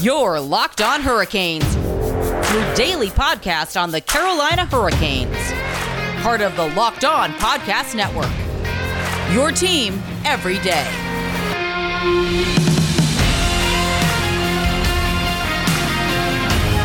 Your Locked On Hurricanes, your daily podcast on the Carolina Hurricanes. Part of the Locked On Podcast Network. Your team every day.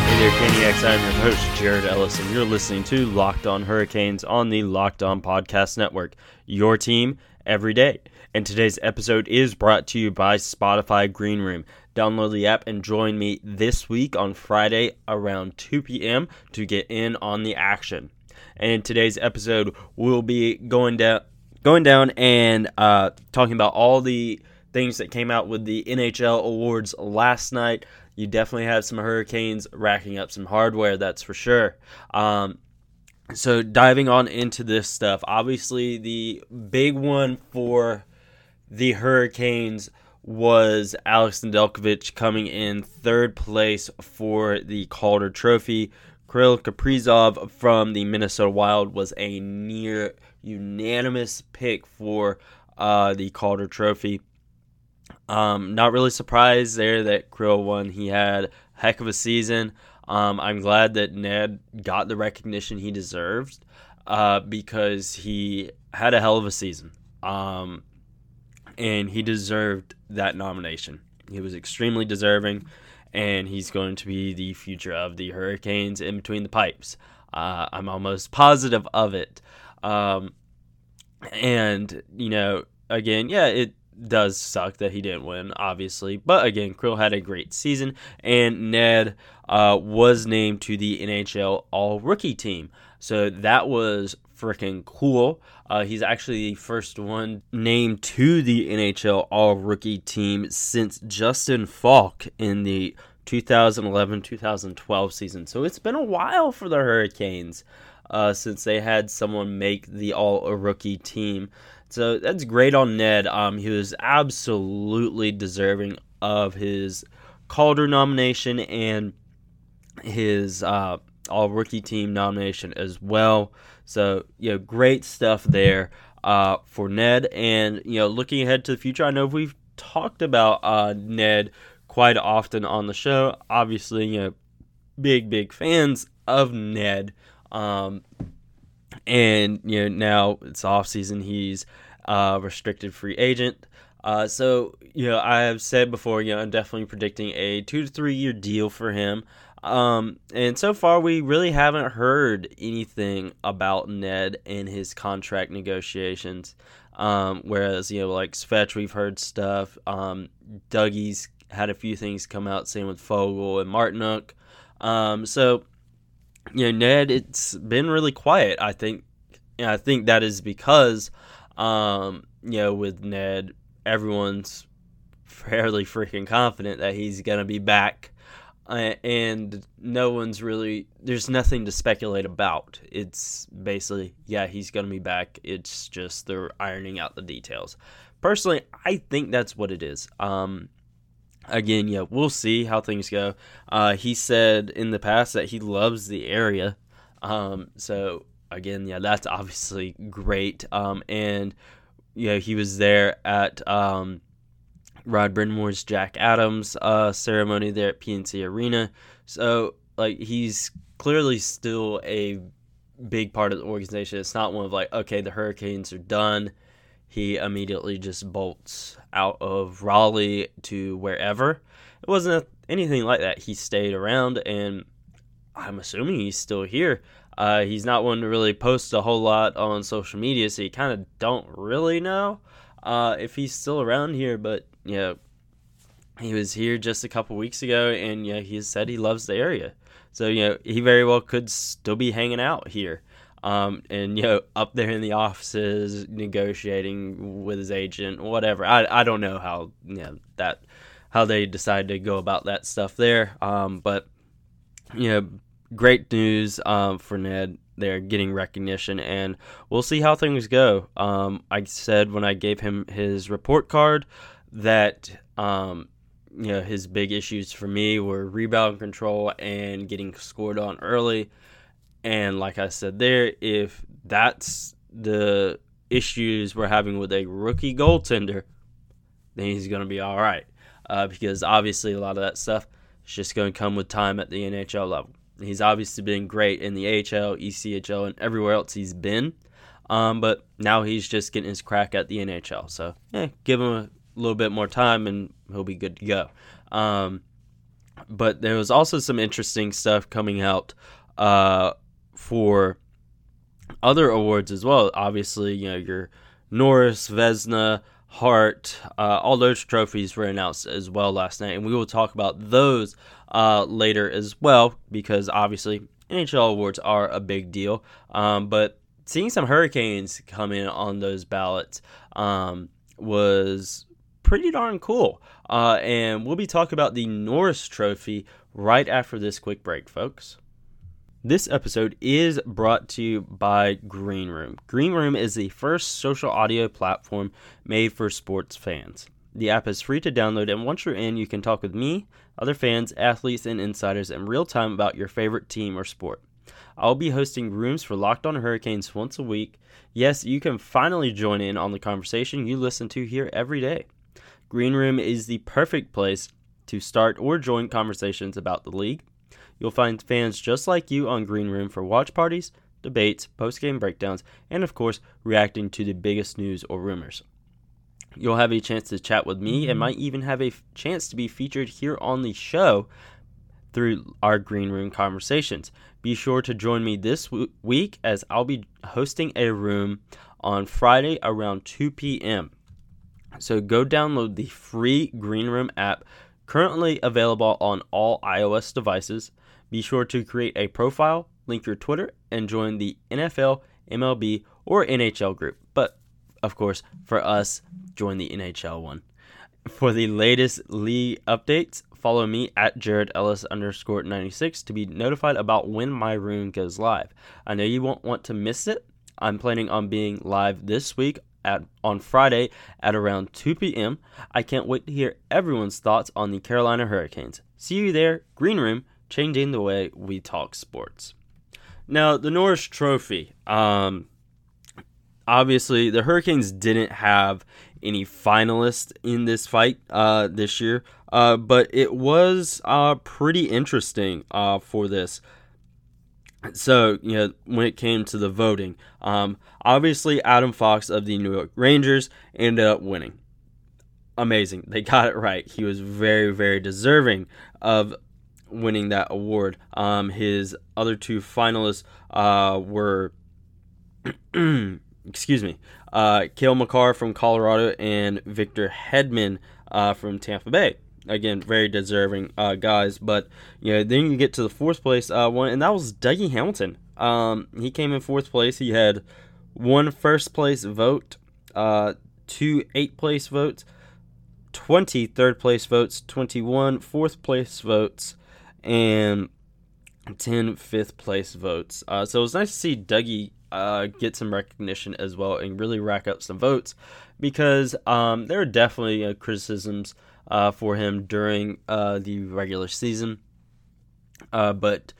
Hey there, Caniacs. I'm your host, Jared Ellis, and you're listening to Locked On Hurricanes on the Locked On Podcast Network. Your team every day. And today's episode is brought to you by Spotify Green Room. Download the app and join me this week on Friday around 2 p.m. to get in on the action. And in today's episode, we'll be going down, going down and uh, talking about all the things that came out with the NHL awards last night you definitely have some hurricanes racking up some hardware, that's for sure. Um, so diving on into this stuff, obviously the big one for the Hurricanes was Alex Nedeljkovic coming in third place for the Calder Trophy. Kirill Kaprizov from the Minnesota Wild was a near unanimous pick for uh, the Calder Trophy. Um, not really surprised there that Kirill won. He had a heck of a season. Um, I'm glad that Ned got the recognition he deserved uh, because he had a hell of a season. Um, and he deserved that nomination. He was extremely deserving, and he's going to be the future of the Hurricanes in between the pipes. Uh, I'm almost positive of it. Um, and, you know, again, yeah, it does suck that he didn't win, obviously. But again, Kirill had a great season, and Ned uh, was named to the NHL All Rookie team. So that was freaking cool. Uh, he's actually the first one named to the NHL All Rookie team since Justin Faulk in the 2011 2012 season. So it's been a while for the Hurricanes uh, since they had someone make the All Rookie team. So that's great on Ned. Um, he was absolutely deserving of his Calder nomination and his uh, All Rookie Team nomination as well. So you know, great stuff there uh, for Ned. And you know, looking ahead to the future, I know we've talked about uh, Ned quite often on the show. Obviously, you know, big big fans of Ned. Um, and you know now it's off season. He's uh, restricted free agent. Uh, so you know I have said before, you know I'm definitely predicting a two to three year deal for him. Um, and so far we really haven't heard anything about Ned and his contract negotiations. Um, whereas you know like Svech, we've heard stuff. Um, Dougie's had a few things come out, same with Foegele and Martinook. Um, so you know Ned, it's been really quiet. I think. I think that is because um, you know, with Ned, everyone's fairly freaking confident that he's going to be back. And no one's really, there's nothing to speculate about. It's basically, yeah, he's going to be back. It's just they're ironing out the details. Personally, I think that's what it is. Um, again, yeah, we'll see how things go. Uh, he said in the past that he loves the area. Um, so again, yeah, that's obviously great. Um, and yeah, he was there at um, Rod Brind'Amour's Jack Adams uh, ceremony there at PNC Arena. So like he's clearly still a big part of the organization. It's not one of like, okay, the Hurricanes are done. He immediately just bolts out of Raleigh to wherever. It wasn't anything like that. He stayed around, and I'm assuming he's still here. Uh, he's not one to really post a whole lot on social media, so you kind of don't really know uh, if he's still around here. But know, he was here just a couple weeks ago, and know, he said he loves the area. So you know, he very well could still be hanging out here. Um, and you know, up there in the offices, negotiating with his agent, whatever. I, I don't know how you know that how they decide to go about that stuff there. Um, but you know, great news um, for Ned. They're getting recognition, and we'll see how things go. Um, I said when I gave him his report card that um, you know his big issues for me were rebound control and getting scored on early. And like I said there, if that's the issues we're having with a rookie goaltender, then he's going to be all right. Uh, because obviously a lot of that stuff is just going to come with time at the NHL level. He's obviously been great in the AHL, ECHL, and everywhere else he's been. Um, but now he's just getting his crack at the NHL. So, yeah, give him a little bit more time and he'll be good to go. Um, but there was also some interesting stuff coming out uh, for other awards as well. Obviously, you know, your Norris, Vezina, Hart, uh, all those trophies were announced as well last night, and we will talk about those uh, later as well because obviously NHL awards are a big deal. Um, but seeing some Hurricanes come in on those ballots um, was pretty darn cool. Uh, and we'll be talking about the Norris Trophy right after this quick break, folks. This episode is brought to you by Green Room. Green Room is the first social audio platform made for sports fans. The app is free to download, and once you're in, you can talk with me, other fans, athletes, and insiders in real time about your favorite team or sport. I'll be hosting rooms for Locked On Hurricanes once a week. Yes, you can finally join in on the conversation you listen to here every day. Green Room is the perfect place to start or join conversations about the league. You'll find fans just like you on Green Room for watch parties, debates, post game breakdowns, and of course, reacting to the biggest news or rumors. You'll have a chance to chat with me and mm-hmm. might even have a f- chance to be featured here on the show through our Green Room conversations. Be sure to join me this w- week as I'll be hosting a room on Friday around 2 p.m. So go download the free Green Room app, currently available on all iOS devices. Be sure to create a profile, link your Twitter, and join the NFL, MLB, or NHL group. But of course, for us, join the NHL one. For the latest league updates, follow me at Jared Ellis underscore 96 to be notified about when my room goes live. I know you won't want to miss it. I'm planning on being live this week at on Friday at around 2 p.m. I can't wait to hear everyone's thoughts on the Carolina Hurricanes. See you there, Green Room, changing the way we talk sports. Now, the Norris Trophy. Um, obviously, the Hurricanes didn't have any finalists in this fight uh, this year, uh, but it was uh, pretty interesting uh, for this. So, you know, when it came to the voting, um, obviously Adam Fox of the New York Rangers ended up winning. Amazing. They got it right. He was very, very deserving of winning that award. Um, his other two finalists uh, were, excuse me, uh, Cale Makar from Colorado and Victor Hedman uh, from Tampa Bay again, very deserving uh, guys. But you know, then you get to the fourth place uh, one, and that was Dougie Hamilton. Um, he came in fourth place. He had one first place vote, uh, two eighth place votes, 20 third place votes, 21 fourth place votes, and 10 fifth place votes. Uh, so it was nice to see Dougie uh, get some recognition as well and really rack up some votes because um, there are definitely uh, criticisms uh, for him during uh, the regular season. Uh, but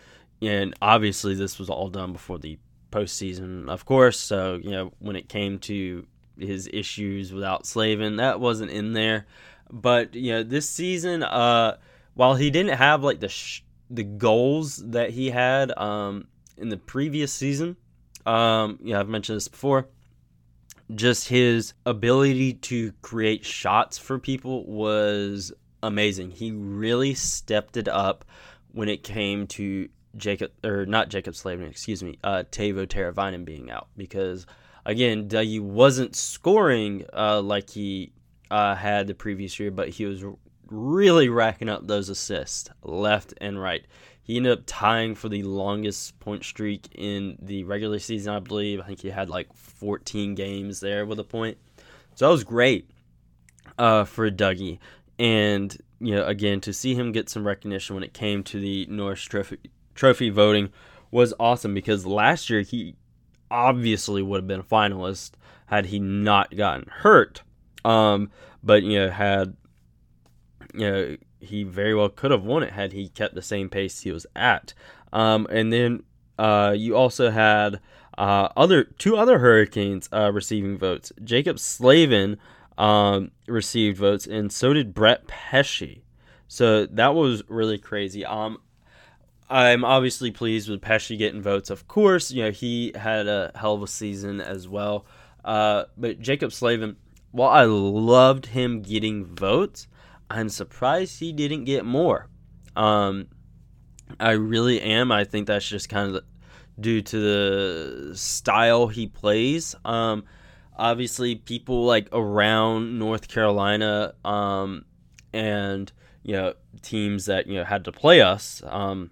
and obviously this was all done before the postseason, of course. So you know when it came to his issues without Slavin, that wasn't in there. But you know this season, uh, while he didn't have like the sh- the goals that he had um, in the previous season, um, yeah, I've mentioned this before just his ability to create shots for people was amazing. He really stepped it up when it came to Jacob or not Jaccob Slavin, excuse me, uh, Teuvo Teravainen being out because again, Dougie wasn't scoring uh, like he uh, had the previous year, but he was really racking up those assists left and right. He ended up tying for the longest point streak in the regular season, I believe. I think he had like 14 games there with a point. So that was great uh, for Dougie. And, you know, again, to see him get some recognition when it came to the Norris Trophy, trophy voting was awesome because last year he obviously would have been a finalist had he not gotten hurt. Um, but, you know, had, you know, he very well could have won it had he kept the same pace he was at. Um, and then uh, you also had uh, other two other Hurricanes uh, receiving votes. Jaccob Slavin um, received votes, and so did Brett Pesce. So that was really crazy. Um, I'm obviously pleased with Pesce getting votes. Of course, you know he had a hell of a season as well. Uh, but Jaccob Slavin, while I loved him getting votes, I'm surprised he didn't get more. Um, I really am. I think that's just kind of due to the style he plays. Um, obviously, people like around North Carolina um, and you know teams that you know had to play us. Um,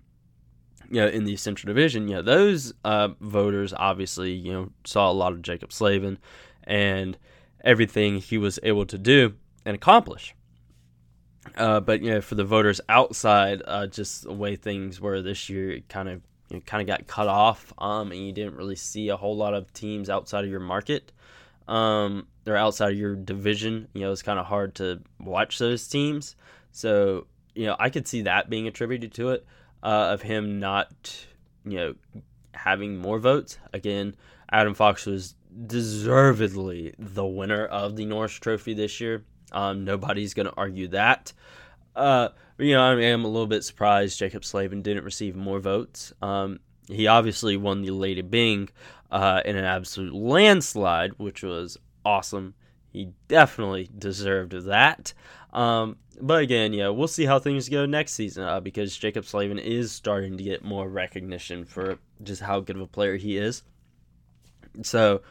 you know, in the Central Division, you know, those uh, voters obviously, you know, saw a lot of Jaccob Slavin and everything he was able to do and accomplish. Uh, but you know, for the voters outside, uh, just the way things were this year, it kind of you know, kind of got cut off, um, and you didn't really see a whole lot of teams outside of your market, um, or outside of your division. You know, it's kind of hard to watch those teams. So you know, I could see that being attributed to it uh, of him not, you know, having more votes. Again, Adam Fox was deservedly the winner of the Norris Trophy this year. Um, nobody's going to argue that. Uh, you know, I am a little bit surprised Jaccob Slavin didn't receive more votes. Um, he obviously won the Lady Byng uh, in an absolute landslide, which was awesome. He definitely deserved that. Um, but again, yeah, we'll see how things go next season uh, because Jaccob Slavin is starting to get more recognition for just how good of a player he is. So,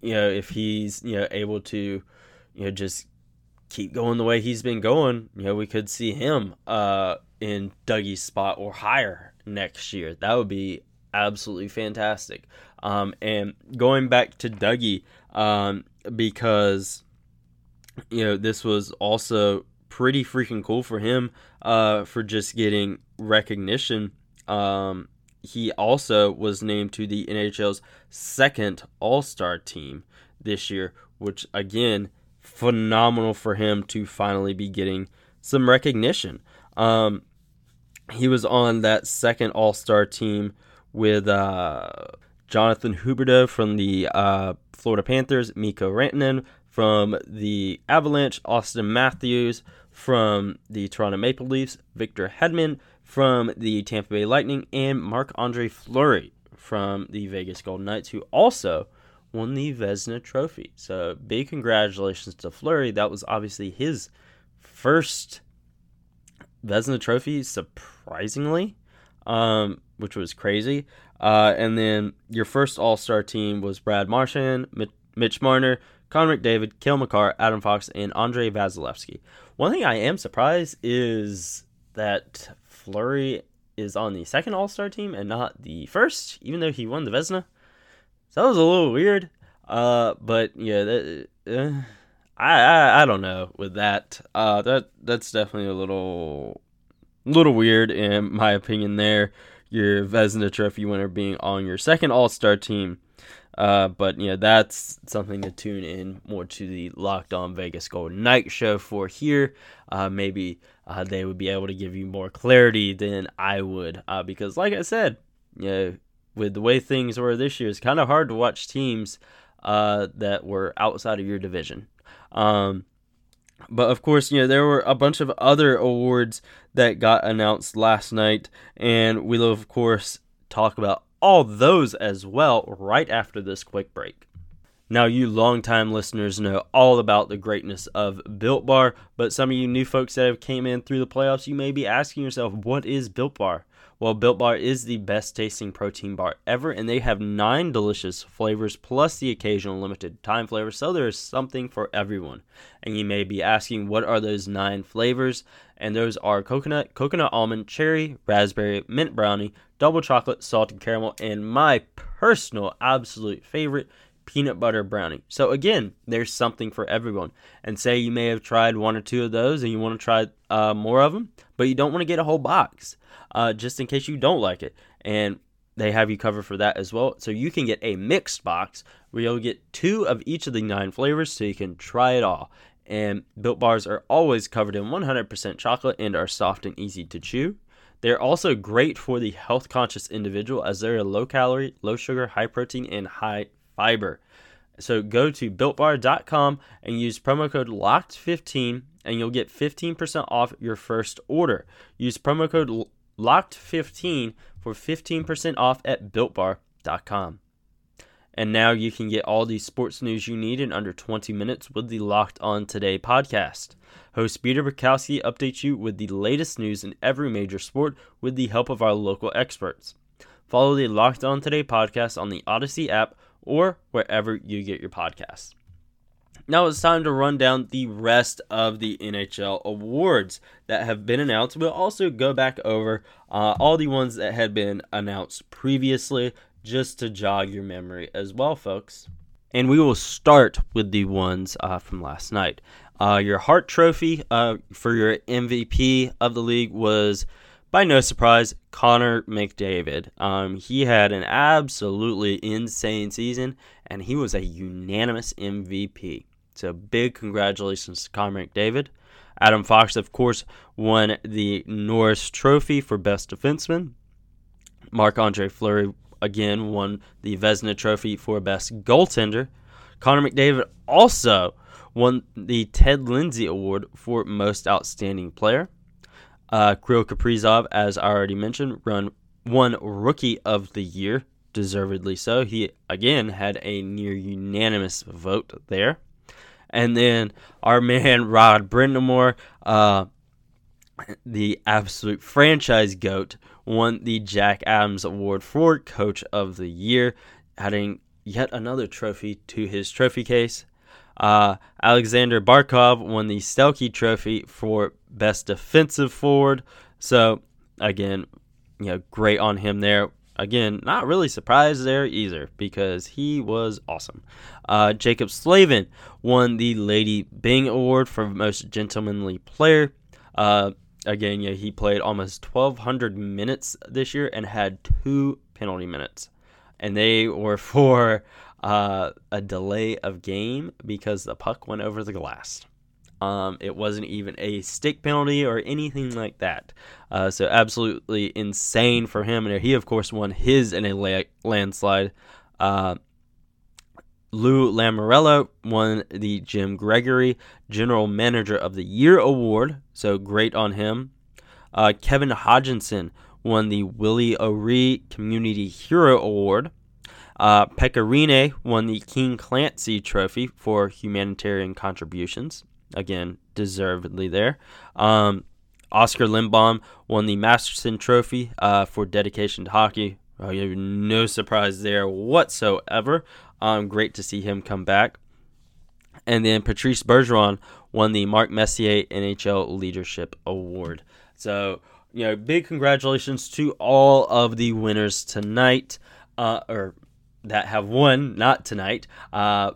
you know, if he's you know able to, you know, just keep going the way he's been going, you know, we could see him uh, in Dougie's spot or higher next year. That would be absolutely fantastic. Um, and going back to Dougie, um, because you know this was also pretty freaking cool for him uh, for just getting recognition. Um, he also was named to the NHL's second All Star team this year, which again, phenomenal for him to finally be getting some recognition. Um, he was on that second All Star team with uh, Jonathan Huberdeau from the uh, Florida Panthers, Mikko Rantanen from the Avalanche, Auston Matthews from the Toronto Maple Leafs, Victor Hedman from the Tampa Bay Lightning, and Marc Andre Fleury from the Vegas Golden Knights, who also won the Vezina Trophy. So big congratulations to Fleury. That was obviously his first Vezina Trophy, surprisingly, um, which was crazy. Uh, and then your first All Star team was Brad Marchand, Mitch Marner, Connor McDavid, Cale Makar, Adam Fox, and Andrei Vasilevskiy. One thing I am surprised is that Fleury is on the second All Star team and not the first, even though he won the Vezina. That was a little weird. Uh, but yeah, that, uh, I, I I don't know with that. Uh, that that's definitely a little little weird in my opinion. There, your Vezina Trophy winner being on your second All Star team uh, but yeah, that's something to tune in more to the Locked On Vegas Golden Knight show for here. Uh, maybe uh, they would be able to give you more clarity than I would, uh, because like I said, you know, with the way things were this year, it's kind of hard to watch teams uh, that were outside of your division. Um, but of course, you know, there were a bunch of other awards that got announced last night, and we'll of course talk about all those as well right after this quick break. Now, you longtime listeners know all about the greatness of Built Bar, but some of you new folks that have came in through the playoffs, you may be asking yourself, what is Built Bar? Well, Built Bar is the best tasting protein bar ever, and they have nine delicious flavors plus the occasional limited time flavor, so there is something for everyone. And you may be asking, what are those nine flavors? And those are coconut, coconut almond, cherry, raspberry, mint brownie, double chocolate, salted caramel, and my personal absolute favorite, peanut butter brownie. So again, there's something for everyone. And say you may have tried one or two of those and you want to try uh, more of them, but you don't want to get a whole box uh, just in case you don't like it. And they have you covered for that as well. So you can get a mixed box where you'll get two of each of the nine flavors so you can try it all. And built bars are always covered in 100% chocolate and are soft and easy to chew. They're also great for the health conscious individual as they're a low calorie, low sugar, high protein, and high fiber. So go to builtbar.com and use promo code LOCKED15 and you'll get 15% off your first order. Use promo code LOCKED15 for 15% off at builtbar.com. And now you can get all the sports news you need in under 20 minutes with the Locked On Today podcast. Host Peter Bukowski updates you with the latest news in every major sport with the help of our local experts. Follow the Locked On Today podcast on the Odyssey app or wherever you get your podcasts. Now it's time to run down the rest of the NHL awards that have been announced. We'll also go back over uh, all the ones that had been announced previously just to jog your memory as well, folks. And we will start with the ones uh, from last night. Uh, your Hart Trophy uh, for your MVP of the league was, by no surprise, Connor McDavid. Um, he had an absolutely insane season, and he was a unanimous MVP. So big congratulations to Connor McDavid. Adam Fox, of course, won the Norris Trophy for Best Defenseman. Marc Andre Fleury again won the Vezina Trophy for Best Goaltender. Connor McDavid also won the Ted Lindsay Award for Most Outstanding Player. Uh, Kirill Kaprizov, as I already mentioned, run one Rookie of the Year, deservedly so. He again had a near unanimous vote there. And then our man Rod Brind'Amour, uh, the absolute franchise goat, won the Jack Adams Award for Coach of the Year, adding yet another trophy to his trophy case. Uh, Alexander Barkov won the Selke Trophy for Best Defensive Forward. So, again, you know, great on him there. Again, not really surprised there either because he was awesome. Uh, Jaccob Slavin won the Lady Byng Award for Most Gentlemanly Player. Uh, again, yeah, he played almost 1,200 minutes this year and had two penalty minutes. And they were for uh, a delay of game because the puck went over the glass. Um, it wasn't even a stick penalty or anything like that. Uh, so absolutely insane for him. And he, of course, won his in a la- landslide. Uh, Lou Lamoriello won the Jim Gregory General Manager of the Year award, so great on him. Uh, Kevin Hodgkinson won the Willie O'Ree Community Hero Award. Uh, Pekka Rinne won the King Clancy Trophy for humanitarian contributions. Again, deservedly there. Um, Oskar Lindblom won the Masterson Trophy uh, for dedication to hockey. Oh, no surprise there whatsoever. Um, great to see him come back. And then Patrice Bergeron won the Mark Messier NHL Leadership Award. So, you know, big congratulations to all of the winners tonight, uh, or that have won, not tonight. Uh,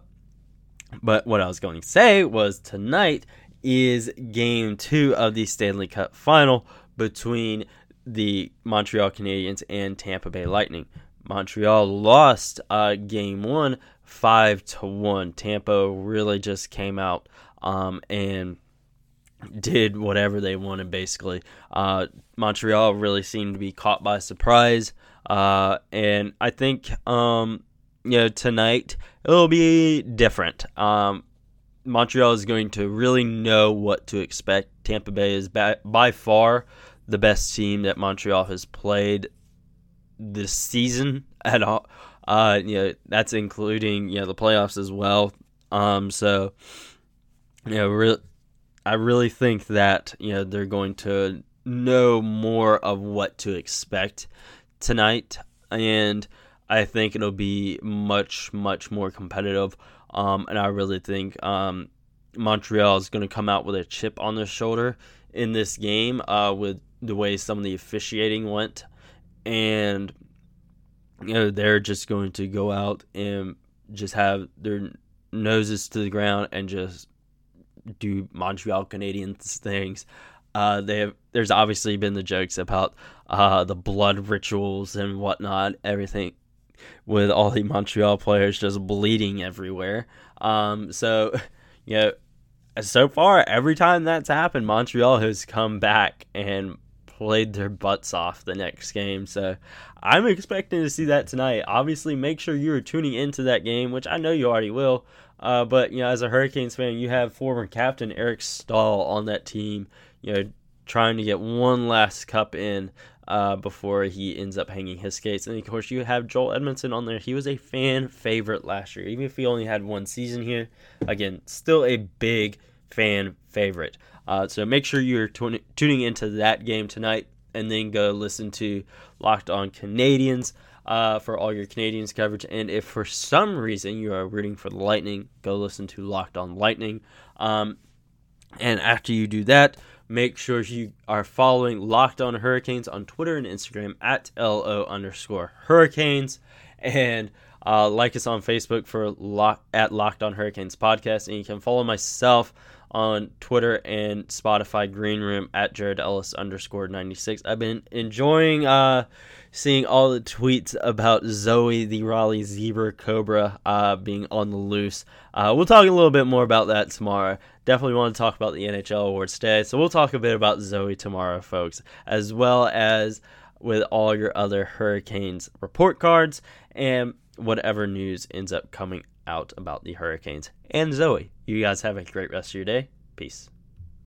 but what I was going to say was tonight is game two of the Stanley Cup final between the Montreal Canadiens and Tampa Bay Lightning. Montreal lost uh, game one, five to one. Tampa really just came out um, and did whatever they wanted. Basically, uh, Montreal really seemed to be caught by surprise, uh, and I think um, you know tonight it'll be different. Um, Montreal is going to really know what to expect. Tampa Bay is by, by far the best team that Montreal has played this season at all. Uh, you know, that's including you know the playoffs as well. Um, so you know, re- I really think that you know they're going to know more of what to expect tonight, and I think it'll be much much more competitive. Um, and I really think um, Montreal is going to come out with a chip on their shoulder in this game uh, with the way some of the officiating went, and you know they're just going to go out and just have their noses to the ground and just do Montreal Canadiens things. Uh, they have, there's obviously been the jokes about uh, the blood rituals and whatnot, everything with all the Montreal players just bleeding everywhere. Um, so, you know, so far, every time that's happened, Montreal has come back and played their butts off the next game. So I'm expecting to see that tonight. Obviously, make sure you're tuning into that game, which I know you already will. Uh, but you know, as a Hurricanes fan, you have former captain Eric Staal on that team. You know, trying to get one last cup in uh, before he ends up hanging his skates. And of course, you have Joel Edmondson on there. He was a fan favorite last year, even if he only had one season here. Again, still a big fan favorite. Uh, so make sure you're tuning into that game tonight, and then go listen to Locked On Canadiens Uh, for all your Canadiens coverage. And if for some reason you are rooting for the Lightning, go listen to Locked On Lightning. Um, and after you do that, Make sure you are following Locked On Hurricanes on Twitter and Instagram at LO underscore Hurricanes. And uh, like us on Facebook for lock, at Locked On Hurricanes Podcast. And you can follow myself on Twitter and Spotify Green Room at Jared Ellis underscore 96. I've been enjoying uh, seeing all the tweets about Zoe, the Raleigh Zebra Cobra, uh, being on the loose. Uh, we'll talk a little bit more about that tomorrow. Definitely want to talk about the NHL awards today. So we'll talk a bit about Zoe tomorrow, folks, as well as with all your other Hurricanes report cards and whatever news ends up coming out about the Hurricanes and Zoe. You guys have a great rest of your day. Peace.